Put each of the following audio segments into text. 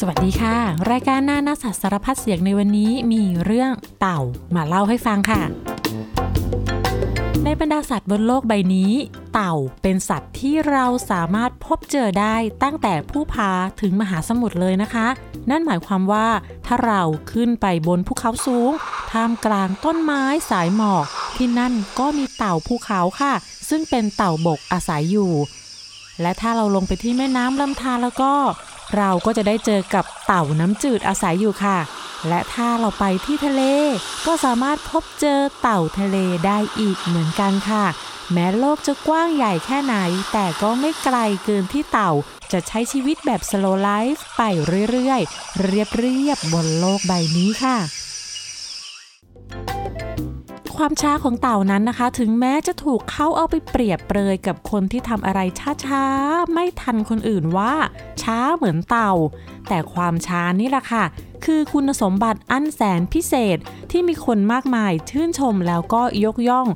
สวัสดีค่ะ รายการหน้าหน้าสัตว์สารพัดเสียงในวันนี้มีเรื่องเต่ามาเล่าให้ฟังค่ะ ในบรรดาสัตว์บนโลกใบนี้ เต่าเป็นสัตว์ที่เราสามารถพบเจอได้ตั้งแต่ผู้พาถึงมหาสมุทรเลยนะคะ นั่นหมายความว่าถ้าเราขึ้นไปบนภูเขาสูงท่ามกลางต้นไม้สายหมอกที่นั่นก็มีเต่าภูเขาค่ะ ซึ่งเป็นเต่าบกอาศัยอยู่ และถ้าเราลงไปที่แม่น้ำลำธารแล้วก็ เราก็จะได้เจอกับเต่าน้ำจืดอาศัยอยู่ค่ะ และถ้าเราไปที่ทะเล ก็สามารถพบเจอเต่าทะเลได้อีกเหมือนกันค่ะ แม้โลกจะกว้างใหญ่แค่ไหน แต่ก็ไม่ไกลเกินที่เต่า จะใช้ชีวิตแบบ slow life ไปเรื่อยๆ เรียบๆบนโลกใบนี้ค่ะ ความช้าของเต่านั้นนะคะ ถึงแม้จะถูกเขาเอาไปเปรียบเปรยกับคนที่ทำอะไรช้าๆ ไม่ทันคนอื่นว่า ช้าเหมือนเต่า แต่ความช้านี่แหละค่ะ คือคุณสมบัติอันแสนพิเศษที่มีคนมากมายชื่นชมแล้วก็ยกย่อง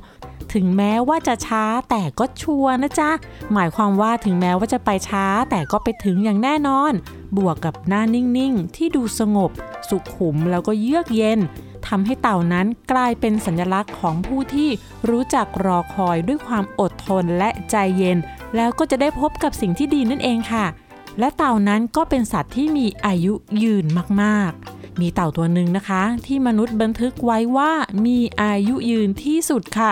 ถึงแม้ว่าจะช้าแต่ก็ชัวร์นะจ๊ะ หมายความว่าถึงแม้ว่าจะไปช้าแต่ก็ไปถึงอย่างแน่นอน บวกกับหน้านิ่งๆ ที่ดูสงบ สุขุมแล้วก็เยือกเย็น ทำให้เต่านั้นกลายเป็นสัญลักษณ์ของผู้ที่รู้จักรอคอยด้วยความอดทนและใจเย็น แล้วก็จะได้พบกับสิ่งที่ดีนั่นเองค่ะ และเต่านั้นก็เป็นสัตว์ที่มีอายุยืนมากๆ มีเต่าตัวหนึ่งนะคะ ที่มนุษย์บันทึกไว้ว่ามีอายุยืนที่สุดค่ะ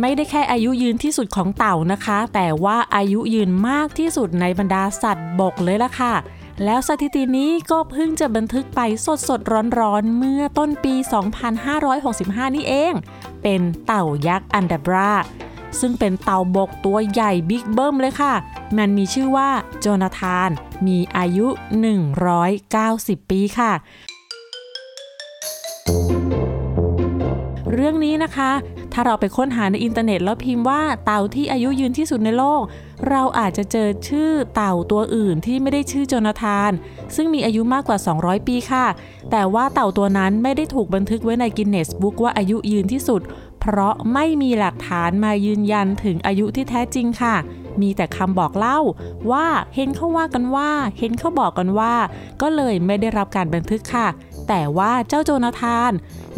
ไม่ได้แค่อายุยืนที่สุดของเต่านะคะ แต่ว่าอายุยืนมากที่สุดในบรรดาสัตว์บกเลยล่ะค่ะ แล้วสถิตินี้ก็เพิ่งจะบันทึกไปสดสดร้อนร้อนๆ เมื่อต้นปี 2565 นี่เอง เป็นเต่ายักษ์อันดาบราซึ่งเป็นเต่าบกตัวใหญ่บิ๊กเบิ้มเลยค่ะ มันมีชื่อว่าโจนาธาน มีอายุ 190 ปีค่ะ เรื่องนี้นะคะ ถ้าเราไปค้นหาในอินเทอร์เน็ตแล้วพิมพ์ว่าเต่าที่อายุยืนที่สุดในโลก เราอาจจะเจอชื่อเต่าตัวอื่นที่ไม่ได้ชื่อโจนาธาน ซึ่งมีอายุมากกว่า 200 ปีค่ะ แต่ว่าเต่าตัวนั้นไม่ได้ถูกบันทึกไว้ในกินเนสบุ๊กว่าอายุยืนที่สุด เพราะไม่มีหลักฐานมายืนยันถึงอายุที่แท้จริงค่ะ มีแต่คำบอกเล่าว่าเห็นเขาว่ากันว่า เห็นเขาบอกกันว่า ก็เลยไม่ได้รับการบันทึกค่ะ แต่ว่าเจ้าโจนาธาน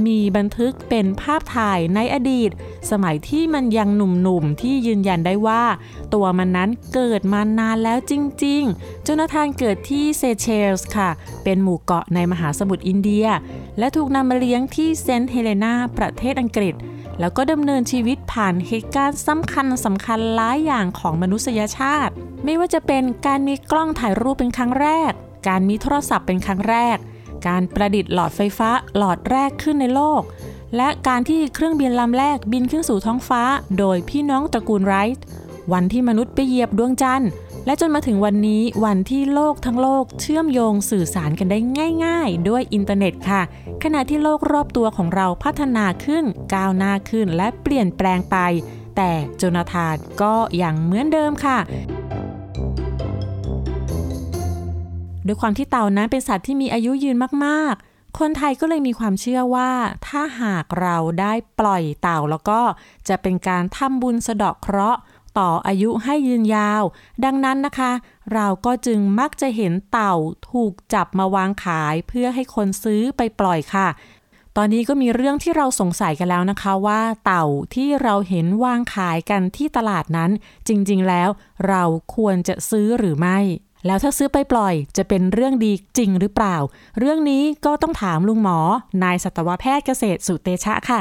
มีบันทึกเป็นภาพถ่ายในอดีต สมัยที่มันยังหนุ่มๆ ที่ยืนยันได้ว่า ตัวมันนั้นเกิดมานานแล้วจริงๆ โจนาธานเกิดที่เซเชลส์ค่ะ เป็นหมู่เกาะในมหาสมุทรอินเดีย และถูกนำมาเลี้ยงที่เซนต์เฮเลนาประเทศอังกฤษแล้วก็ดำเนินชีวิตผ่านเหตุการณ์สำคัญสำคัญหลายอย่างของมนุษยชาติ ไม่ว่าจะเป็นการมีกล้องถ่ายรูปเป็นครั้งแรก การมีโทรศัพท์เป็นครั้งแรก การประดิษฐ์หลอดไฟฟ้าหลอดแรกขึ้นในโลก และการที่เครื่องบินลำแรกบินขึ้นสู่ท้องฟ้า โดยพี่น้องตระกูลไรท์วันที่มนุษย์ไปเหยียบดวงจันทร์ และจนมาถึงวันนี้วันที่โลกทั้งโลกเชื่อมโยงสื่อสารกันได้ง่าย ๆ ด้วยอินเทอร์เน็ตค่ะ ขณะที่โลกรอบตัวของเราพัฒนาขึ้น ก้าวหน้าขึ้นและเปลี่ยนแปลงไป แต่โจนาธานก็ยังเหมือนเดิมค่ะ ด้วยความที่เต่านั้นเป็นสัตว์ที่มีอายุยืนมากๆ คนไทยก็เลยมีความเชื่อว่า ถ้าหากเราได้ปล่อยเต่าแล้วก็จะเป็นการทำบุญสะเดาะเคราะห์ต่ออายุให้ยืนยาว ดังนั้นนะคะ เราก็จึงมักจะเห็นเต่าถูกจับมาวางขายเพื่อให้คนซื้อไปปล่อยค่ะ ตอนนี้ก็มีเรื่องที่เราสงสัยกันแล้วนะคะว่าเต่าที่เราเห็นวางขายกันที่ตลาดนั้น จริงๆแล้วเราควรจะซื้อหรือไม่ แล้วถ้าซื้อไปปล่อยจะเป็นเรื่องดีจริงหรือเปล่า เรื่องนี้ก็ต้องถามลุงหมอ นายสัตวแพทย์เกษตรสุเตชะค่ะ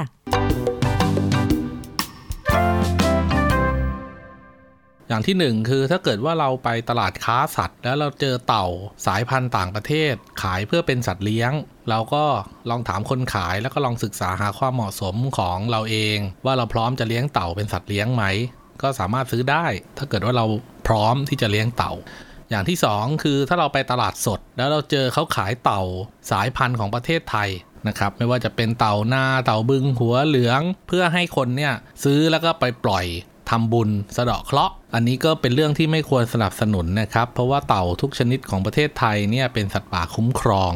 อย่างที่หนึ่งคือถ้าเกิดว่าเราไปตลาดค้าสัตว์ แล้วเราเจอเต่าสายพันธุ์ต่างประเทศ ขายเพื่อเป็นสัตว์เลี้ยง เราก็ลองถามคนขายแล้วก็ลองศึกษาหาความเหมาะสมของเราเอง ว่าเราพร้อมจะเลี้ยงเต่าเป็นสัตว์เลี้ยงไหมก็สามารถซื้อได้ ถ้าเกิดว่าเราพร้อมที่จะเลี้ยงเต่า อย่างที่สองคือถ้าเราไปตลาดสด แล้วเราเจอเขาขายเต่าสายพันธุ์ของประเทศไทยนะครับไม่ว่าจะเป็นเต่าหน้าเต่าบึงหัวเหลือง เพื่อให้คนเนี่ยซื้อแล้วก็ไปปล่อยทำบุญสะเดาะเคราะห์อันนี้ก็เป็นเรื่องที่ไม่ควรสนับสนุนนะครับ เพราะว่าเต่าทุกชนิดของประเทศไทยเนี่ยเป็นสัตว์ป่าคุ้มครอง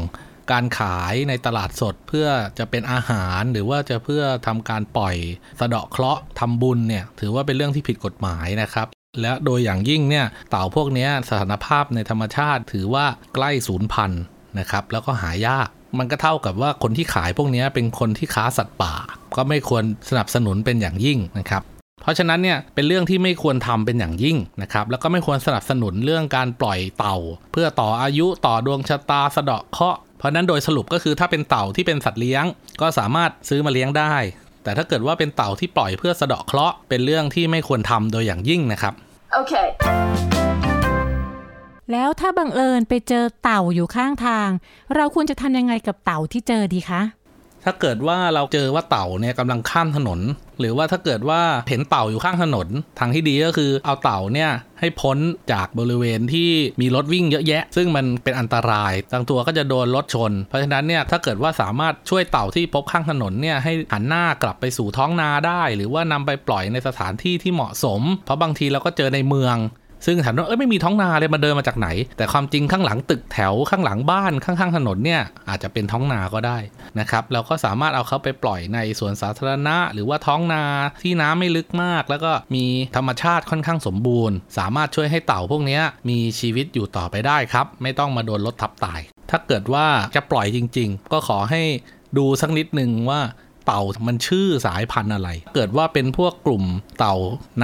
การขายในตลาดสดเพื่อจะเป็นอาหารหรือว่าจะเพื่อทำการปล่อยสะเดาะเคราะห์ทำบุญเนี่ยถือว่าเป็นเรื่องที่ผิดกฎหมายนะครับ และโดยอย่างยิ่งเนี่ยเต่าพวกนี้สถานภาพในธรรมชาติถือว่าใกล้สูญพันธุ์นะครับ แล้วก็หายากมันก็เท่ากับว่าคนที่ขายพวกนี้เป็นคนที่ค้าสัตว์ป่า ก็ไม่ควรสนับสนุนเป็นอย่างยิ่งนะครับ เพราะฉะนั้นเนี่ยเป็นเรื่องที่ไม่ควรทำเป็นอย่างยิ่งนะครับ แล้วก็ไม่ควรสนับสนุนเรื่องการปล่อยเต่า เพื่อต่ออายุต่อดวงชะตาสะเดาะเคาะเพราะนั้นโดยสรุปก็คือถ้าเป็นเต่าที่เป็นสัตว์เลี้ยง ก็สามารถซื้อมาเลี้ยงได้ แต่ถ้าเกิดว่าเป็นเต่าที่ปล่อยเพื่อสะเดาะเคราะห์เป็นเรื่องที่ไม่ควรทำโดยอย่างยิ่งนะครับ Okay. แล้วถ้าบังเอิญไปเจอเต่าอยู่ข้างทาง เราควรจะทำยังไงกับเต่าที่เจอดีคะ ถ้าเกิดว่าเราเจอว่าเต่าเนี่ยกำลังข้ามถนน หรือว่าถ้าเกิดว่าเห็นเต่าอยู่ข้างถนน ทางที่ดีก็คือเอาเต่าเนี่ยให้พ้นจากบริเวณที่มีรถวิ่งเยอะแยะ ซึ่งมันเป็นอันตรายบางตัวก็จะโดนรถชน เพราะฉะนั้นเนี่ยถ้าเกิดว่าสามารถช่วยเต่าที่พบข้างถนนเนี่ยให้หันหน้ากลับไปสู่ท้องนาได้ หรือว่านำไปปล่อยในสถานที่ที่เหมาะสม เพราะบางทีเราก็เจอในเมือง ซึ่งถามว่าเอ้ยไม่มีท้องนาเลยมาเดินมาจากไหน แต่ความจริงข้างหลังตึกแถวข้างหลังบ้านข้างๆถนนเนี่ยอาจจะเป็นท้องนาก็ได้นะครับเราก็สามารถเอาเขาไปปล่อยในสวนสาธารณะ หรือว่าท้องนาที่น้ำไม่ลึกมาก แล้วก็มีธรรมชาติค่อนข้างสมบูรณ์ สามารถช่วยให้เต่าพวกนี้มีชีวิตอยู่ต่อไปได้ครับ ไม่ต้องมาโดนรถทับตาย ถ้าเกิดว่าจะปล่อยจริง ๆ ก็ขอให้ดูสักนิดหนึ่งว่า เต่ามันชื่อสายพันธุ์อะไร เกิดว่าเป็นพวกกลุ่มเต่า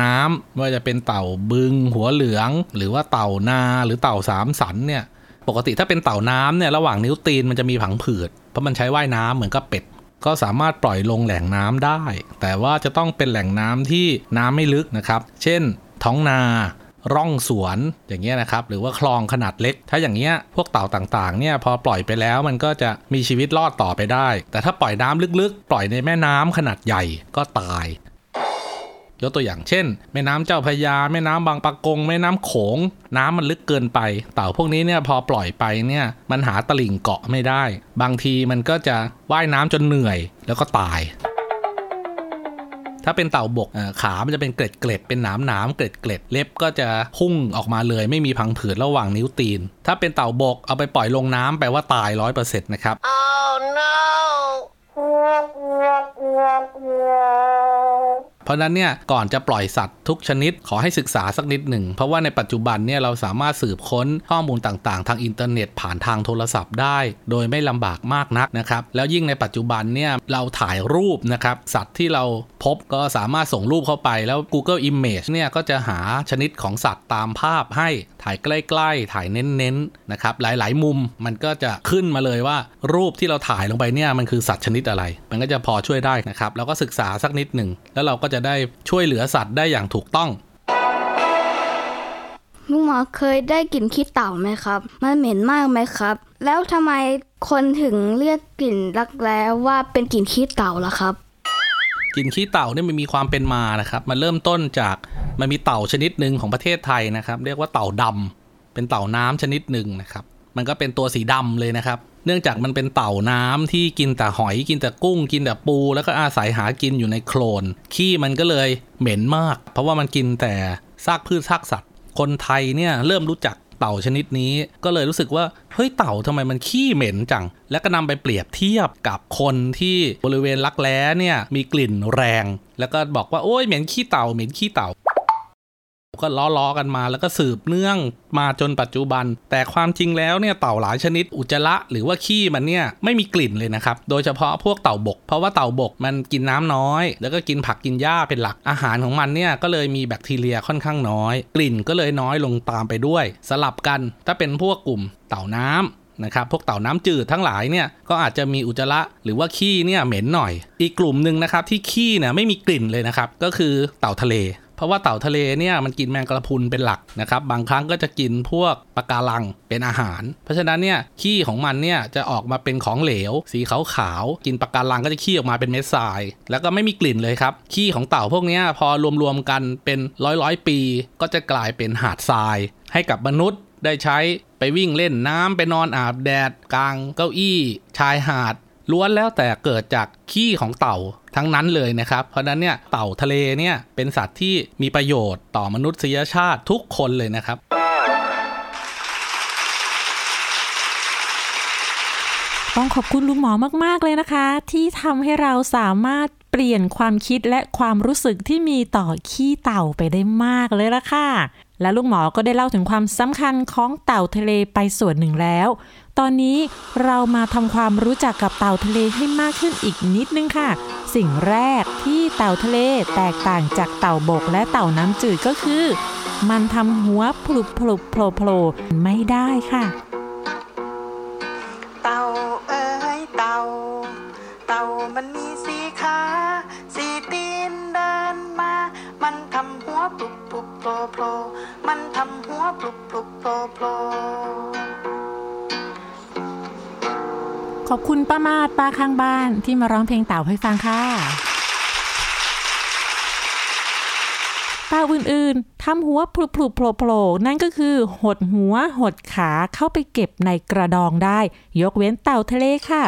น้ำไม่ว่าจะเป็นเต่าบึง หัวเหลือง หรือว่าเต่านาหรือเต่าสามสันเนี่ยปกติถ้าเป็นเต่าน้ำเนี่ยระหว่างนิ้วตีนมันจะมีผังผืดเพราะมันใช้ว่ายน้ำเหมือนกับเป็ด ก็สามารถปล่อยลงแหล่งน้ำได้ แต่ว่าจะต้องเป็นแหล่งน้ำที่น้ำไม่ลึกนะครับ เช่น ท้องนา ร่องสวนอย่างเงี้ยนะครับ หรือว่าคลองขนาดเล็ก ถ้าอย่างเงี้ยพวกเต่าต่างๆเนี่ยพอปล่อยไปแล้วมันก็จะมีชีวิตรอดต่อไปได้ แต่ถ้าปล่อยน้ำลึกๆ ปล่อยในแม่น้ำขนาดใหญ่ก็ตายยกตัวอย่างเช่น แม่น้ำเจ้าพยา แม่น้ำบางปะกง แม่น้ำโขง น้ำมันลึกเกินไป เต่าพวกนี้เนี่ยพอปล่อยไปเนี่ยมันหาตลิ่งเกาะไม่ได้ บางทีมันก็จะว่ายน้ำจนเหนื่อยแล้วก็ตาย ถ้าเป็นเต่าบกขา มันจะเป็นเกล็ดเกล็ดๆเป็นหนามหนามๆเกล็ดเกล็ดๆเล็บก็จะพุ่งออกมาเลย ไม่มีพังผืดระหว่างนิ้วตีน ถ้าเป็นเต่าบกเอาไปปล่อยลงน้ำแปลว่าตายร้อยเปอร์เซ็นต์นะครับ Oh no. เพราะนั้นเนี่ยก่อนจะปล่อยสัตว์ทุกชนิดขอให้ศึกษาสักนิดหนึ่ง เพราะว่าในปัจจุบันเนี่ยเราสามารถสืบค้นข้อมูลต่างๆ ทางอินเทอร์เน็ตผ่านทางโทรศัพท์ได้ โดยไม่ลำบากมากนักนะครับ แล้วยิ่งในปัจจุบันเนี่ยเราถ่ายรูปนะครับสัตว์ที่เราพบก็สามารถส่งรูปเข้าไปแล้ว Google Image เนี่ยก็จะหาชนิดของสัตว์ตามภาพให้ ถ่ายใกล้ ๆ ถ่ายเน้นๆนะครับหลายๆ มุมมันก็จะขึ้นมาเลยว่า รูปที่เราถ่ายลงไปเนี่ยมันคือสัตว์ชนิดอะไร มันก็จะพอช่วยได้นะครับแล้วก็ศึกษาสักนิดหนึ่งแล้วเราก็จะได้ช่วยเหลือสัตว์ได้อย่างถูกต้องลุงหมอเคยได้กลิ่นขี้เต่าไหมครับ มันเหม็นมากไหมครับ แล้วทำไมคนถึงเรียกกลิ่นรักแร้ว่าเป็นกลิ่นขี้เต่าล่ะครับ กลิ่นขี้เต่าเนี่ยมันมีความเป็นมานะครับ มันเริ่มต้นจากมันมีเต่าชนิดหนึ่งของประเทศไทยนะครับ เรียกว่าเต่าดำเป็นเต่าน้ำชนิดหนึ่งนะครับ มันก็เป็นตัวสีดำเลยนะครับ เนื่องจากมันเป็นเต่าน้ำที่กินแต่หอยกินแต่กุ้ง กินแต่ปู แล้วก็อาศัยหากินอยู่ในโคลนขี้มันก็เลยเหม็นมาก เพราะว่ามันกินแต่ซากพืชซากสัตว์ คนไทยเนี่ยเริ่มรู้จัก เต่าชนิดนี้ ก็เลยรู้สึกว่าเฮ้ยเต่าทำไมมันขี้เหม็นจัง แล้วก็นำไปเปรียบเทียบกับคนที่บริเวณรักแร้เนี่ยมีกลิ่นแรง แล้วก็บอกว่าโอ้ยเหม็นขี้เต่าเหม็นขี้เต่า ก็ล้อๆกันมา แล้วก็สืบเนื่องมาจนปัจจุบัน แต่ความจริงแล้วเนี่ยเต่าหลายชนิดอุจจาระหรือว่าขี้มันเนี่ยไม่มีกลิ่นเลยนะครับ โดยเฉพาะพวกเต่าบก เพราะว่าเต่าบกมันกินน้ำน้อย แล้วก็กินผักกินหญ้าเป็นหลักอาหารของมันเนี่ยก็เลยมีแบคทีเรียค่อนข้างน้อย กลิ่นก็เลยน้อยลงตามไปด้วย สลับกันถ้าเป็นพวกกลุ่มเต่าน้ำนะครับพวกเต่าน้ำจืดทั้งหลายเนี่ยก็อาจจะมีอุจจาระหรือว่าขี้เนี่ยเหม็นหน่อย อีกกลุ่มหนึ่งนะครับที่ขี้เนี่ยไม่มีกลิ่นเลยนะครับก็คือเต่าทะเล เพราะว่าเต่าทะเลเนี่ยมันกินแมงกระพุนเป็นหลักนะครับ บางครั้งก็จะกินพวกปะการังเป็นอาหาร เพราะฉะนั้นเนี่ยขี้ของมันเนี่ยจะออกมาเป็นของเหลว สีขาวๆกินปะการังก็จะขี้ออกมาเป็นเม็ดทราย แล้วก็ไม่มีกลิ่นเลยครับขี้ของเต่าพวกนี้พอรวมๆกันเป็นร้อยร้อยๆปี ก็จะกลายเป็นหาดทราย ให้กับมนุษย์ได้ใช้ไปวิ่งเล่นน้ำไปนอนอาบแดดกลางเก้าอี้ ชายหาด ล้วนแล้วแต่เกิดจากขี้ของเต่าทั้งนั้นเลยนะครับ เพราะนั้นเนี่ยเต่าทะเลเนี่ยเป็นสัตว์ที่มีประโยชน์ต่อมนุษยชาติทุกคนเลยนะครับต้องขอบคุณลุงหมอมาก ๆ เลยนะคะ ที่ทำให้เราสามารถเปลี่ยนความคิดและความรู้สึกที่มีต่อขี้เต่าไปได้มากเลยละค่ะ และลูกหมอก็ได้เล่าถึงความสำคัญของเต่าทะเลไปส่วนหนึ่งแล้ว ตอนนี้เรามาทำความรู้จักกับเต่าทะเลให้มากขึ้นอีกนิดนึงค่ะ สิ่งแรกที่เต่าทะเลแตกต่างจากเต่าบกและเต่าน้ำจืดก็คือ มันทำหัวพลุบพลุบโผล่โผล่ไม่ได้ค่ะ เต่าเอ้ยเต่า เต่ามันมีสีขาสีตีนเดินมา มันทำหัวปลุกปลุกโผล่โผล่มันทำหัวปลุกปลุกโผล่โผล่ ขอบคุณป้ามาดป้าข้างบ้านที่มาร้องเพลงเต่าให้ฟังค่ะเต่าอื่นๆทำหัวพลุพลุโผล่โผล่นั่นก็คือหดหัวหดขาเข้าไปเก็บในกระดองได้ ยกเว้นเต่าทะเลค่ะ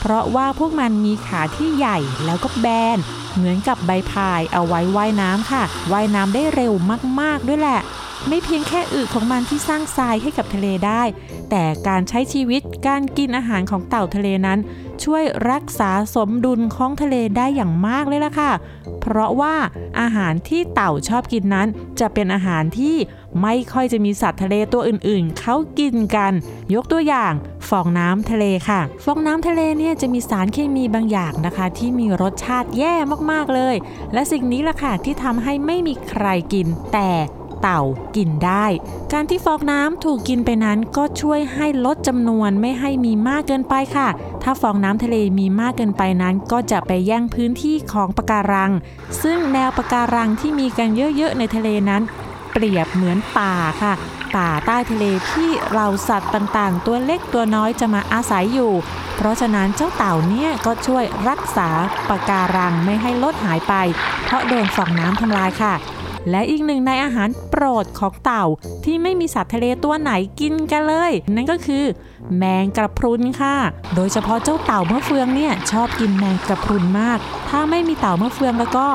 เพราะว่าพวกมันมีขาที่ใหญ่แล้วก็แบน เหมือนกับใบพายเอาไว้ว่ายน้ำค่ะ ว่ายน้ำได้เร็วมากๆด้วยแหละ ไม่เพียงแค่อึของมันที่สร้างทรายให้กับทะเลได้ แต่การใช้ชีวิตการกินอาหารของเต่าทะเลนั้น ช่วยรักษาสมดุลของทะเลได้อย่างมากเลยล่ะค่ะ เพราะว่าอาหารที่เต่าชอบกินนั้น จะเป็นอาหารที่ไม่ค่อยจะมีสัตว์ทะเลตัวอื่นๆ เขากินกัน ยกตัวอย่างฟองน้ำทะเลค่ะ ฟองน้ำทะเลเนี่ยจะมีสารเคมีบางอย่างนะคะ ที่มีรสชาติแย่มากๆเลย และสิ่งนี้ล่ะค่ะที่ทำให้ไม่มีใครกิน แต่ เต่ากินได้ การที่ฟองน้ำถูกกินไปนั้นก็ช่วยให้ลดจำนวนไม่ให้มีมากเกินไปค่ะ ถ้าฟองน้ำทะเลมีมากเกินไปนั้น ก็จะไปแย่งพื้นที่ของปะการัง ซึ่งแนวปะการังที่มีกันเยอะๆในทะเลนั้น เปรียบเหมือนป่าค่ะป่าใต้ทะเลที่เราสัตว์ต่างๆ ตัวเล็กตัวน้อยจะมาอาศัยอยู่ เพราะฉะนั้นเจ้าเต่าเนี่ยก็ช่วยรักษาปะการังไม่ให้ลดหายไป เพราะโดนฟองน้ำทำลายค่ะ และอีกหนึ่งในอาหาร รดของเต่าที่ไม่มีสัตว์ทะเลตัวไหนกินกันเลย นั่นก็คือ แมงกระพรุนค่ะ โดยเฉพาะเจ้าเต่ามะเฟืองเนี่ยชอบกินแมงกระพรุนมาก ถ้าไม่มีเต่ามะเฟืองแล้วก็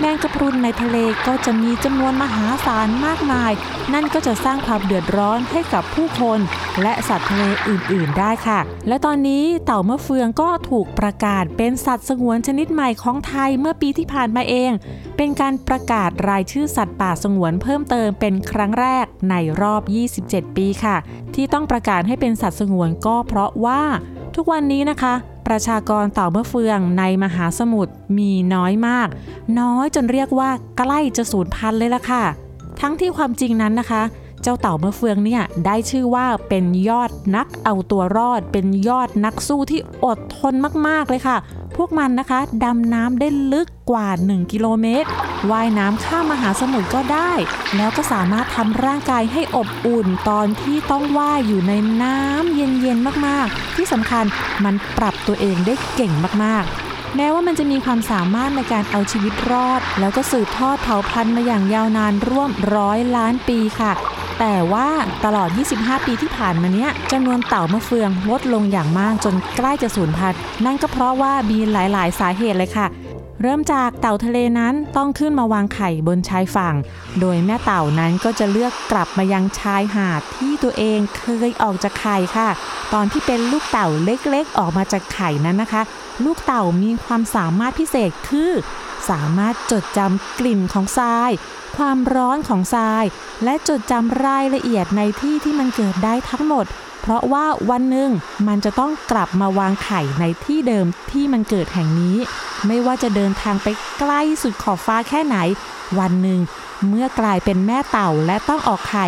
แมงกระพรุนในทะเลก็จะมีจำนวนมหาศาลมากมาย นั่นก็จะสร้างความเดือดร้อนให้กับผู้คน และสัตว์ทะเลอื่น ๆ ได้ค่ะ และตอนนี้เต่ามะเฟืองก็ถูกประกาศเป็นสัตว์สงวนชนิดใหม่ของไทยเมื่อปีที่ผ่านมาเอง เป็นการประกาศรายชื่อสัตว์ป่าสงวนเพิ่มเติมเป็นครั้งแรกในรอบ 27 ปีค่ะ ที่ต้องประกาศให้เป็นสัตว์สงวนก็เพราะว่าทุกวันนี้นะคะ ประชากรเต่ามะเฟืองในมหาสมุทรมีน้อยมาก น้อยจนเรียกว่าใกล้จะสูญพันธุ์เลยล่ะค่ะ ทั้งที่ความจริงนั้นนะคะ เจ้าเต่ามะเฟืองเนี่ยได้ชื่อว่าเป็นยอดนักเอาตัวรอด เป็นยอดนักสู้ที่อดทนมากๆเลยค่ะ พวกมันนะคะ ดำน้ำได้ลึกกว่า 1 กิโลเมตร ว่ายน้ำข้ามมหาสมุทรก็ได้ แล้วก็สามารถทำร่างกายให้อบอุ่นตอนที่ต้องว่ายอยู่ในน้ำเย็นๆมากๆ ที่สำคัญมันปรับตัวเองได้เก่งมากๆแม้ว่ามันจะมีความสามารถในการเอาชีวิตรอด แล้วก็สืบทอดเผ่าพันธุ์มาอย่างยาวนานร่วมร้อยล้านปีค่ะ แต่ว่าตลอด 25 ปีที่ผ่านมาเนี้ยจำนวนเต่ามะเฟืองลดลงอย่างมากจนใกล้จะสูญพันธุ์นั่นก็เพราะว่ามีหลาย ๆ สาเหตุเลยค่ะ เริ่มจากเต่าทะเลนั้นต้องขึ้นมาวางไข่บนชายฝั่ง โดยแม่เต่านั้นก็จะเลือกกลับมายังชายหาดที่ตัวเองเคยออกจากไข่ค่ะ ตอนที่เป็นลูกเต่าเล็กๆ ออกมาจากไข่นั้นนะคะ ลูกเต่ามีความสามารถพิเศษคือ สามารถจดจำกลิ่นของทราย ความร้อนของทราย และจดจำรายละเอียดในที่ที่มันเกิดได้ทั้งหมด เพราะว่าวันหนึ่งมันจะต้องกลับมาวางไข่ในที่เดิมที่มันเกิดแห่งนี้ ไม่ว่าจะเดินทางไปใกล้สุดขอบฟ้าแค่ไหน วันหนึ่ง เมื่อกลายเป็นแม่เต่าและต้องออกไข่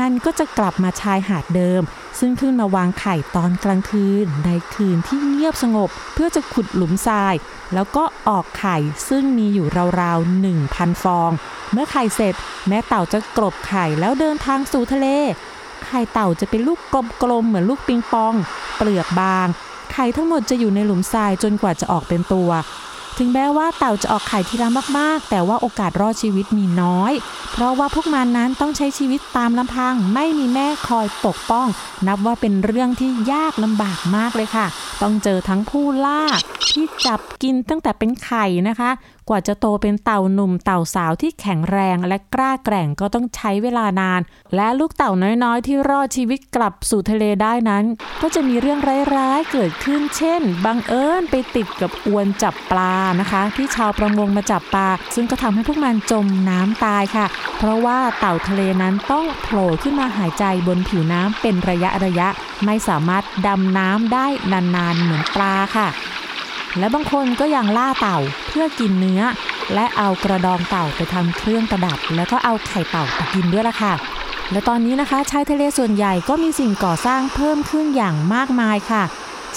มันก็จะกลับมาชายหาดเดิม ซึ่งขึ้นมาวางไข่ตอนกลางคืน ในคืนที่เงียบสงบ เพื่อจะขุดหลุมทราย แล้วก็ออกไข่ซึ่งมีอยู่ราวๆ1,000 ฟอง เมื่อไข่เสร็จ แม่เต่าจะกลบไข่แล้วเดินทางสู่ทะเล ไข่เต่าจะเป็นลูกกลมๆเหมือนลูกปิงปอง เปลือกบางไข่ทั้งหมดจะอยู่ในหลุมทรายจนกว่าจะออกเป็นตัว ถึงแม้ว่าเต่าจะออกไข่ทีละมากๆ แต่ว่าโอกาสรอดชีวิตมีน้อย เพราะว่าพวกมันนั้นต้องใช้ชีวิตตามลำพัง ไม่มีแม่คอยปกป้อง นับว่าเป็นเรื่องที่ยากลำบากมากเลยค่ะ ต้องเจอทั้งผู้ล่าที่จับกินตั้งแต่เป็นไข่นะคะ กว่าจะโตเป็นเต่าหนุ่มเต่าสาวที่แข็งแรงและกล้าแกร่งก็ต้องใช้เวลานาน และลูกเต่าน้อยๆ ที่รอดชีวิตกลับสู่ทะเลได้นั้น ก็จะมีเรื่องร้ายๆเกิดขึ้น เช่น บังเอิญไปติดกับอวนจับปลานะคะ ที่ชาวประมงมาจับปลา ซึ่งก็ทำให้พวกมันจมน้ำตายค่ะ เพราะว่าเต่าทะเลนั้นต้องโผล่ขึ้นมาหายใจบนผิวน้ำเป็นระยะระยะ ไม่สามารถดำน้ำได้นานๆเหมือนปลาค่ะ และบางคนก็ยังล่าเต่าเพื่อกินเนื้อ และเอากระดองเต่าไปทำเครื่องประดับ แล้วก็เอาไข่เต่าไปกินด้วยล่ะค่ะและตอนนี้นะคะชายทะเลส่วนใหญ่ก็มีสิ่งก่อสร้างเพิ่มขึ้นอย่างมากมายค่ะ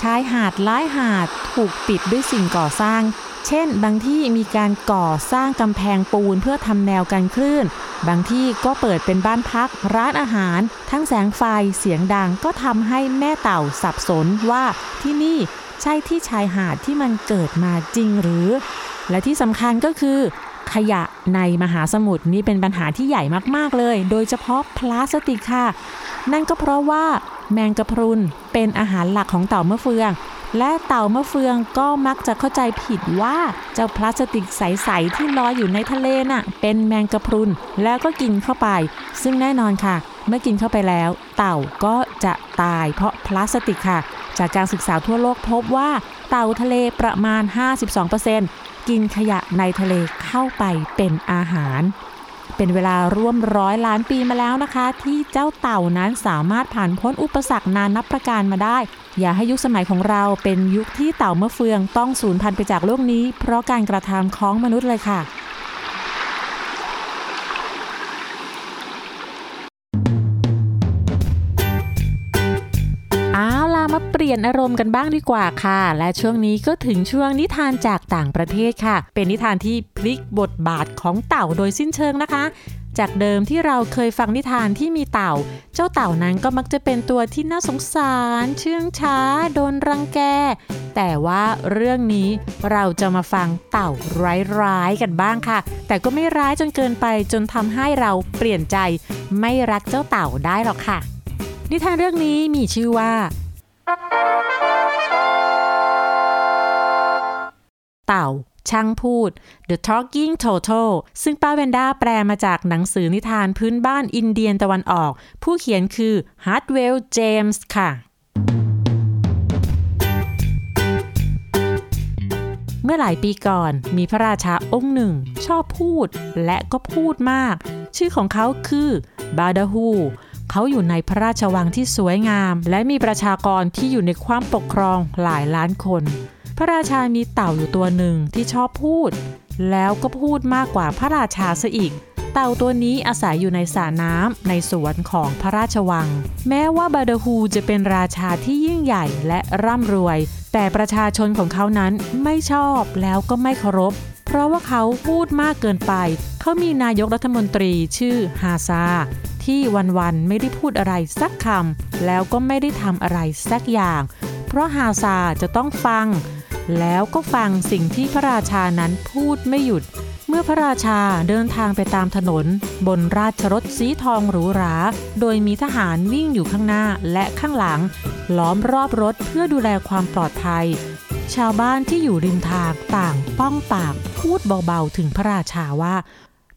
ชายหาดหลายหาดถูกปิดด้วยสิ่งก่อสร้าง เช่น บางที่มีการก่อสร้างกำแพงปูนเพื่อทำแนวกันคลื่น บางที่ก็เปิดเป็นบ้านพัก ร้านอาหาร ทั้งแสงไฟเสียงดังก็ทำให้แม่เต่าสับสนว่าที่นี่ ใช่ที่ชายหาดที่มันเกิดมาจริงหรือ และที่สำคัญก็คือ ขยะในมหาสมุทรนี่เป็นปัญหาที่ใหญ่มาก ๆ เลย โดยเฉพาะพลาสติกค่ะ นั่นก็เพราะว่าแมงกะพรุนเป็นอาหารหลักของเต่ามะเฟือง และเต่ามะเฟืองก็มักจะเข้าใจผิดว่าเจ้าพลาสติกใส ๆ ที่ลอยอยู่ในทะเลน่ะ เป็นแมงกะพรุนแล้วก็กินเข้าไป ซึ่งแน่นอนค่ะ เมื่อกินเข้าไปแล้ว เต่าก็จะตายเพราะพลาสติกค่ะ จากการศึกษาทั่วโลกพบว่าเต่าทะเลประมาณ 52%กินขยะในทะเลเข้าไปเป็นอาหาร เป็นเวลาร่วมร้อยล้านปีมาแล้วนะคะ ที่เจ้าเต่านั้นสามารถผ่านพ้นอุปสรรคนานนับประการมาได้ อย่าให้ยุคสมัยของเราเป็นยุคที่เต่ามะเฟืองต้องสูญพันธุ์ไปจากโลกนี้ เพราะการกระทำของมนุษย์เลยค่ะ เปลี่ยนอารมณ์กันบ้างดีกว่าค่ะ และช่วงนี้ก็ถึงช่วงนิทานจากต่างประเทศค่ะ เป็นนิทานที่พลิกบทบาทของเต่าโดยสิ้นเชิงนะคะ จากเดิมที่เราเคยฟังนิทานที่มีเต่า เจ้าเต่านั้นก็มักจะเป็นตัวที่น่าสงสาร เชื่องช้า โดนรังแก แต่ว่าเรื่องนี้เราจะมาฟังเต่าร้ายๆกันบ้างค่ะ แต่ก็ไม่ร้ายจนเกินไปจนทำให้เราเปลี่ยนใจ ไม่รักเจ้าเต่าได้หรอกค่ะ นิทานเรื่องนี้มีชื่อว่า เต่า ช่างพูด The Talking Turtle ซึ่งป้าเวนด้าแปลมาจากหนังสือนิทานพื้นบ้านอินเดียนตะวันออก ผู้เขียนคือ Hartwell James ค่ะเมื่อหลายปีก่อนมีพระราชาองค์หนึ่ง ชอบพูดและก็พูดมาก ชื่อของเขาคือบาดาฮู เขาอยู่ในพระราชวังที่สวยงาม และมีประชากรที่อยู่ในความปกครองหลายล้านคน พระราชามีเต่าอยู่ตัวหนึ่งที่ชอบพูด แล้วก็พูดมากกว่าพระราชาซะอีกเต่าตัวนี้อาศัยอยู่ในสระน้ำในสวนของพระราชวัง แม้ว่าบาดาฮูจะเป็นราชาที่ยิ่งใหญ่และร่ำรวย แต่ประชาชนของเขานั้นไม่ชอบแล้วก็ไม่เคารพ เพราะว่าเขาพูดมากเกินไป เขามีนายกรัฐมนตรีชื่อฮาซา ที่วันๆไม่ได้พูดอะไรสักคำแล้วก็ไม่ได้ทำอะไรสักอย่าง เพราะฮาซาจะต้องฟัง แล้วก็ฟังสิ่งที่พระราชานั้นพูดไม่หยุด เมื่อพระราชาเดินทางไปตามถนน บนราชรถสีทองหรูหรา โดยมีทหารวิ่งอยู่ข้างหน้าและข้างหลัง ล้อมรอบรถเพื่อดูแลความปลอดภัย ชาวบ้านที่อยู่ริมทางต่างป้องปากพูดเบาๆถึงพระราชาว่า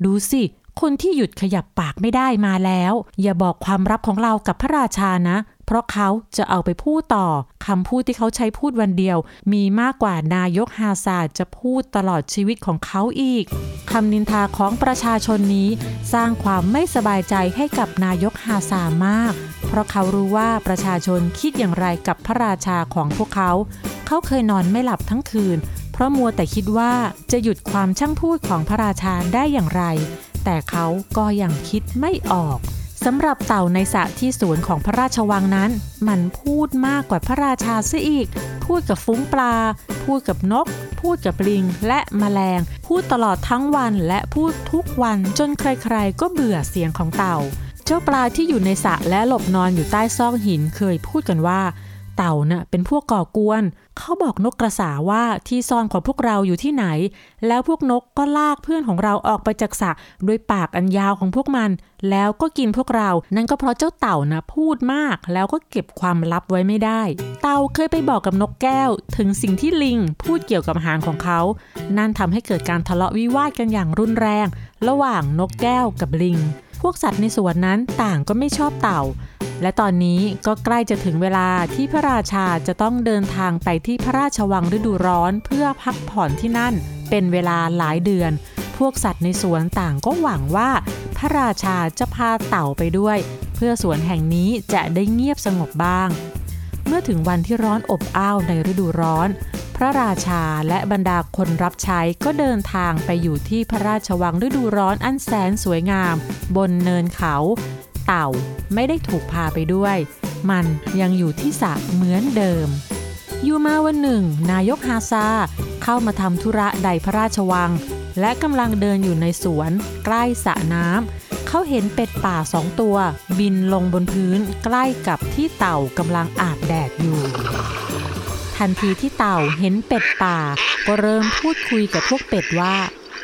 ดูสิ คนที่หยุดขยับปากไม่ได้มาแล้ว อย่าบอกความลับของเรากับพระราชานะ ราะเขาจะเอาไปพูดต่อคำพูดที่เขาใช้พูดวันเดียว มีมากกว่านายกฮาซาดจะพูดตลอดชีวิตของเขาอีกคำนินทาของประชาชนนี้ สร้างความไม่สบายใจให้กับนายกฮาซามาก เพราะเขารู้ว่าประชาชนคิดอย่างไรกับพระราชาของพวกเขา เขาเคยนอนไม่หลับทั้งคืน เพราะมัวแต่คิดว่าจะหยุดความช่างพูดของพระราชาได้อย่างไร แต่เขาก็ยังคิดไม่ออก สำหรับเต่าในสระที่สวนของพระราชวังนั้น มันพูดมากกว่าพระราชาซะอีก พูดกับฟุ้งปลา พูดกับนก พูดกับลิง และแมลง พูดตลอดทั้งวันและพูดทุกวันจนใครๆ ก็เบื่อเสียงของเต่า เจ้าปลาที่อยู่ในสระและหลบนอนอยู่ใต้ซอกหินเคยพูดกันว่า เต่าเน่ะเป็นพวกก่อกวน เขาบอกนกกระสาว่าที่ซ่อนของพวกเราอยู่ที่ไหน แล้วพวกนกก็ลากเพื่อนของเราออกไปจากสระด้วยปากอันยาวของพวกมัน แล้วก็กินพวกเรา นั่นก็เพราะเจ้าเต่านะพูดมาก แล้วก็เก็บความลับไว้ไม่ได้ เต่าเคยไปบอกกับนกแก้ว ถึงสิ่งที่ลิงพูดเกี่ยวกับหางของเขา นั่นทำให้เกิดการทะเลาะวิวาทกันอย่างรุนแรง ระหว่างนกแก้วกับลิง พวกสัตว์ในสวนนั้นต่างก็ไม่ชอบเต่า และตอนนี้ก็ใกล้จะถึงเวลาที่พระราชาจะต้องเดินทางไปที่พระราชวังฤดูร้อนเพื่อพักผ่อนที่นั่น เป็นเวลาหลายเดือน พวกสัตว์ในสวนต่างก็หวังว่า พระราชาจะพาเต่าไปด้วย เพื่อสวนแห่งนี้จะได้เงียบสงบบ้าง เมื่อถึงวันที่ร้อนอบอ้าวในฤดูร้อน ระราชาและบรรดาคนรับใช้ก็เดินทางไปอยู่ที่พระราชวังฤดูร้อนอันแสนสวยงาม บนเนินเขา เต่าไม่ได้ถูกพาไปด้วย มันยังอยู่ที่สระเหมือนเดิม อยู่มาวันหนึ่ง นายกฮาซาเข้ามาทำธุระใดพระราชวัง และกำลังเดินอยู่ในสวน ใกล้สระน้ำเขาเห็นเป็ดป่าสองตัว บินลงบนพื้นใกล้กับที่เต่ากำลังอาบแดดอยู่ ทันทีที่เต่าเห็นเป็ดป่า ก็เริ่มพูดคุยกับพวกเป็ดว่า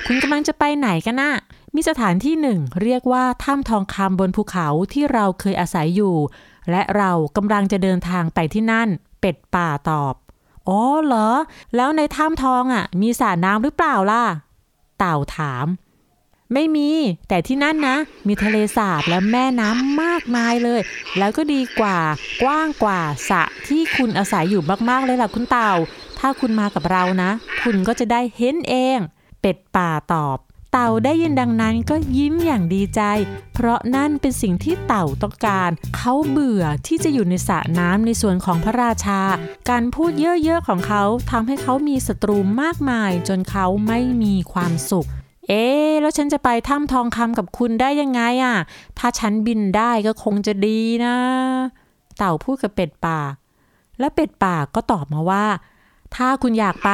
คุณกำลังจะไปไหนกันน่ะมีสถานที่หนึ่งเรียกว่าถ้ำทองคำบนภูเขาที่เราเคยอาศัยอยู่ และเรากำลังจะเดินทางไปที่นั่น เป็ดป่าตอบอ๋อเหรอ แล้วในถ้ำทองอะ มีสระน้ำหรือเปล่าล่ะ เต่าถาม ไม่มีแต่ที่นั่นนะ มีทะเลสาบและแม่น้ำมากมายเลย แล้วก็ดีกว่ากว้างกว่าสระที่คุณอาศัยอยู่มากๆเลยล่ะคุณเต่า ถ้าคุณมากับเรานะ คุณก็จะได้เห็นเอง เป็ดป่าตอบ เต่าได้ยินดังนั้นก็ยิ้มอย่างดีใจ เพราะนั่นเป็นสิ่งที่เต่าต้องการ เขาเบื่อที่จะอยู่ในสระน้ำในส่วนของพระราชา การพูดเยอะๆของเขาทำให้เขามีศัตรูมากมาย จนเขาไม่มีความสุข เอ๊ะแล้วฉันจะไปถ้ำทองคำกับคุณได้ยังไงอะถ้าฉันบินได้ก็คงจะดีนะ เต่าพูดกับเป็ดป่า และเป็ดป่าก็ตอบมาว่า ถ้าคุณอยากไป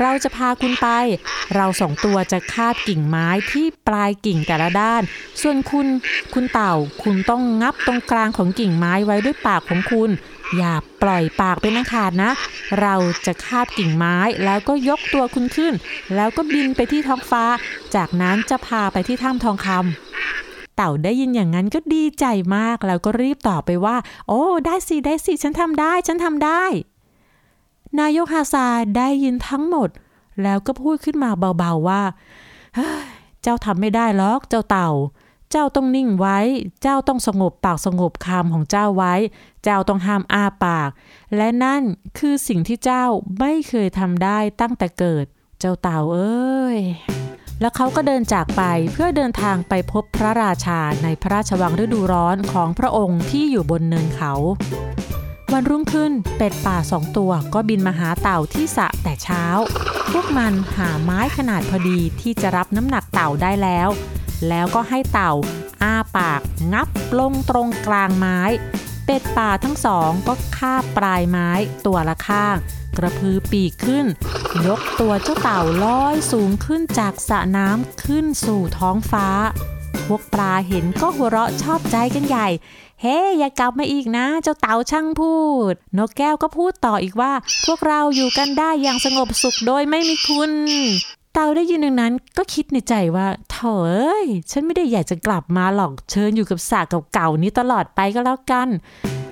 เราจะพาคุณไป เราสองตัวจะคาบกิ่งไม้ที่ปลายกิ่งแต่ละด้าน ส่วนคุณ คุณเต่า คุณต้องงับตรงกลางของกิ่งไม้ไว้ด้วยปากของคุณ อย่าปล่อยปากเป็นอันขาดนะ เราจะคาบกิ่งไม้แล้วก็ยกตัวคุณขึ้น แล้วก็บินไปที่ท้องฟ้า จากนั้นจะพาไปที่ถ้ำทองคำเต่าได้ยินอย่างนั้นก็ดีใจมากแล้วก็รีบตอบไปว่า โอ้ ได้สิ ได้สิ ฉันทำได้ ฉันทำได้ นายกฮาซาได้ยินทั้งหมด แล้วก็พูดขึ้นมาเบาๆว่าเฮ้ยเจ้าทำไม่ได้หรอก เจ้าเต่า เจ้าต้องนิ่งไว้ เจ้าต้องสงบปากสงบคำของเจ้าไว้ เจ้าต้องห้ามอ้าปาก และนั่นคือสิ่งที่เจ้าไม่เคยทำได้ตั้งแต่เกิด เจ้าเต่าเอ้ย แล้วเขาก็เดินจากไปเพื่อเดินทางไปพบพระราชาในพระราชวังฤดูร้อนของพระองค์ที่อยู่บนเนินเขา วันรุ่งขึ้นเป็ดป่าสองตัวก็บินมาหาเต่าที่สะแต่เช้า พวกมันหาไม้ขนาดพอดีที่จะรับน้ำหนักเต่าได้แล้ว แล้วก็ให้เต่า อ้าปากงับลงตรงกลางไม้ เป็ดป่าทั้งสองก็คาบปลายไม้ตัวละข้าง กระพือปีกขึ้น ยกตัวเจ้าเต่าลอยสูงขึ้นจากสระน้ำขึ้นสู่ท้องฟ้า พวกปลาเห็นก็หัวเราะชอบใจกันใหญ่ เฮ้ อย่ากลับมาอีกนะ เจ้าเต่าช่างพูด นกแก้วก็พูดต่ออีกว่า พวกเราอยู่กันได้อย่างสงบสุขโดยไม่มีคุณ เต่าได้ยินดังนั้นก็คิดในใจว่าเถอเอ้ยฉันไม่ได้อยากจะกลับมาหรอกเชิญอยู่กับสระเก่าๆนี้ตลอดไปก็แล้วกัน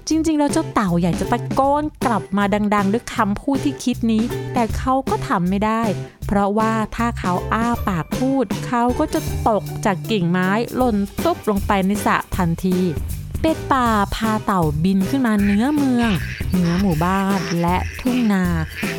จริงๆ แล้วเจ้าเต่าอยากจะตะโกนกลับมาดัง ๆ ด้วยคำพูดที่คิดนี้ แต่เขาก็ทำไม่ได้ เพราะว่าถ้าเขาอ้าปากพูด เขาก็จะตกจากกิ่งไม้หล่นตุ๊บลงไปในสระทันที เป็ดป่าพาเต่าบินขึ้นมาเหนือเมืองเหนือหมู่บ้านและทุ่งนา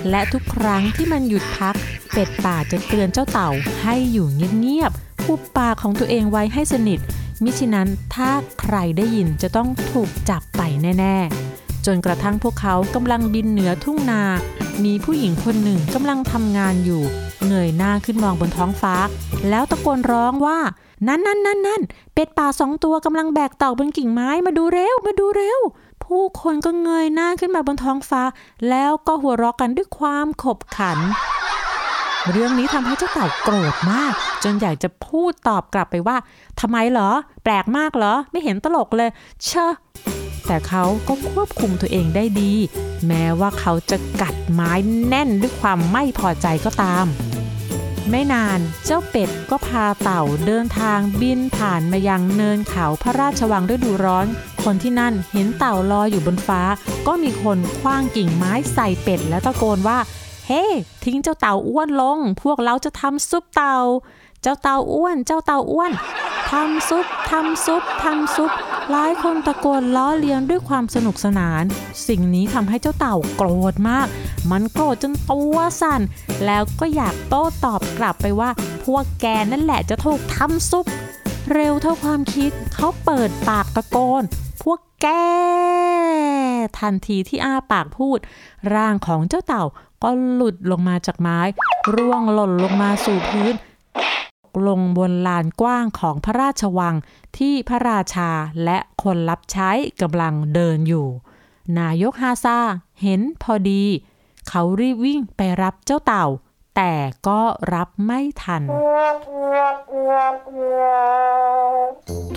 และทุกครั้งที่มันหยุดพัก เป็ดป่าจะเตือนเจ้าเต่าให้อยู่เงียบๆหุบปากของตัวเองไว้ให้สนิท มิฉะนั้นถ้าใครได้ยินจะต้องถูกจับไปแน่ๆ จนกระทั่งพวกเขากำลังบินเหนือทุ่งนา มีผู้หญิงคนหนึ่งกำลังทำงานอยู่ เงยหน้าขึ้นมองบนท้องฟ้า แล้วตะโกนร้องว่า นั่นนั่นนั่นนั่นเป็ดป่าสองตัวกำลังแบกเต่าบนกิ่งไม้มาดูเร็วมาดูเร็ว ผู้คนก็เงยหน้าขึ้นมาบนท้องฟ้า แล้วก็หัวเราะกันด้วยความขบขัน เรื่องนี้ทำให้เจ้าเต่าโกรธมาก จนอยากจะพูดตอบกลับไปว่าทำไมเหรอ แปลกมากเหรอ ไม่เห็นตลกเลย เชอะ แต่เขาก็ควบคุมตัวเองได้ดี แม้ว่าเขาจะกัดไม้แน่นด้วยความไม่พอใจก็ตาม ไม่นานเจ้าเป็ดก็พาเต่าเดินทางบินผ่านมายังเนินเขาพระราชวังฤดูร้อน คนที่นั่นเห็นเต่าลอยอยู่บนฟ้า ก็มีคนคว้างกิ่งไม้ใส่เป็ดแล้วตะโกนว่า เฮ้ hey, ทิ้งเจ้าเต่าอ้วนลง พวกเราจะทำซุปเต่า เจ้าเต่าอ้วน เจ้าเต่าอ้วนทำซุปทำซุปทำซุปหลายคนตะโกนล้อเลียนด้วยความสนุกสนาน สิ่งนี้ทำให้เจ้าเต่าโกรธมาก มันโกรธจนตัวสั่น แล้วก็อยากโต้ตอบกลับไปว่า พวกแกนั่นแหละจะถูกทำซุป เร็วเท่าความคิดเขาเปิดปากตะโกน พวกแก ทันทีที่อ้าปากพูด ร่างของเจ้าเต่า ก็หลุดลงมาจากไม้ ร่วงหล่นลงมาสู่พื้นลงบนลานกว้างของพระราชวังที่พระราชาและคนรับใช้กำลังเดินอยู่ นายกฮาซาเห็นพอดี เขารีบวิ่งไปรับเจ้าเต่า แต่ก็รับไม่ทัน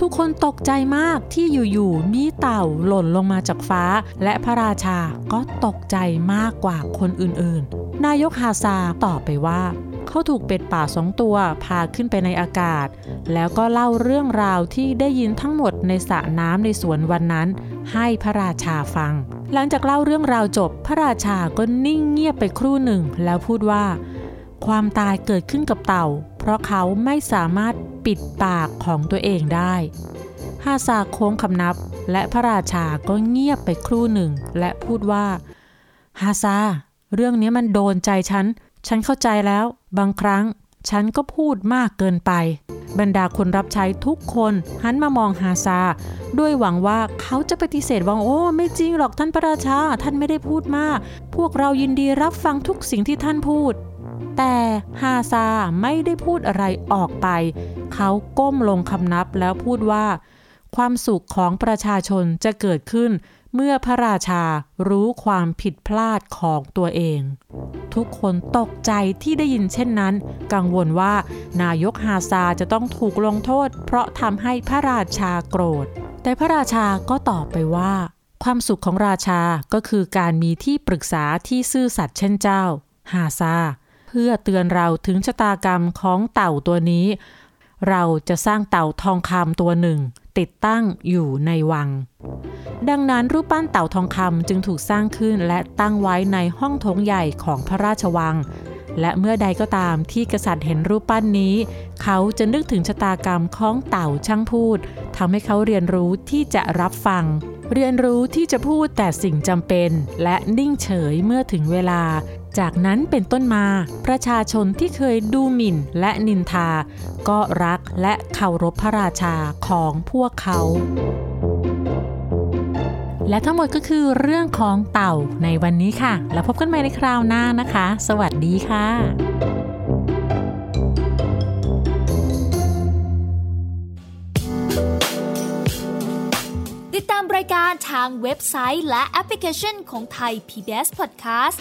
ทุกคนตกใจมากที่อยู่ๆมีเต่าหล่นลงมาจากฟ้า และพระราชาก็ตกใจมากกว่าคนอื่นๆ นายกฮาซาตอบไปว่าเขาถูกเป็ดป่าสองตัวพาขึ้นไปในอากาศ แล้วก็เล่าเรื่องราวที่ได้ยินทั้งหมดในสระน้ำในสวนวันนั้น ให้พระราชาฟัง หลังจากเล่าเรื่องราวจบ พระราชาก็นิ่งเงียบไปครู่หนึ่ง แล้วพูดว่า ความตายเกิดขึ้นกับเต่า เพราะเขาไม่สามารถปิดปากของตัวเองได้ฮาซาโค้งคำนับ และพระราชาก็เงียบไปครู่หนึ่ง และพูดว่าฮาซาเรื่องนี้มันโดนใจฉัน ฉันเข้าใจแล้ว บางครั้ง ฉันก็พูดมากเกินไป บรรดาคนรับใช้ทุกคนหันมามองฮาซา ด้วยหวังว่าเขาจะปฏิเสธว่าโอ้ ไม่จริงหรอกท่านพระราชา ท่านไม่ได้พูดมาก พวกเรายินดีรับฟังทุกสิ่งที่ท่านพูด แต่ฮาซาไม่ได้พูดอะไรออกไป เขาก้มลงคำนับแล้วพูดว่า ความสุขของประชาชนจะเกิดขึ้นเมื่อพระราชารู้ความผิดพลาดของตัวเอง ทุกคนตกใจที่ได้ยินเช่นนั้น กังวลว่านายกฮาซาจะต้องถูกลงโทษ เพราะทำให้พระราชาโกรธ แต่พระราชาก็ตอบไปว่า ความสุขของราชาก็คือการมีที่ปรึกษาที่ซื่อสัตย์เช่นเจ้าฮาซา เพื่อเตือนเราถึงชะตากรรมของเต่าตัวนี้ เราจะสร้างเต่าทองคำตัวหนึ่ง ติดตั้งอยู่ในวัง ดังนั้นรูปปั้นเต่าทองคำจึงถูกสร้างขึ้นและตั้งไว้ในห้องโถงใหญ่ของพระราชวัง และเมื่อใดก็ตามที่กษัตริย์เห็นรูปปั้นนี้ เขาจะนึกถึงชะตากรรมของเต่าช่างพูดทำให้เขาเรียนรู้ที่จะรับฟังเรียนรู้ที่จะพูดแต่สิ่งจำเป็น และนิ่งเฉยเมื่อถึงเวลา จากนั้นเป็นต้นมา ประชาชนที่เคยดูหมิ่นและนินทา ก็รักและเคารพพระราชาของพวกเขา และทั้งหมดก็คือเรื่องของเต่าในวันนี้ค่ะ แล้วพบกันใหม่ในคราวหน้านะคะ สวัสดีค่ะติดตามรายการทางเว็บไซต์และแอปพลิเคชันของไทย PBS Podcast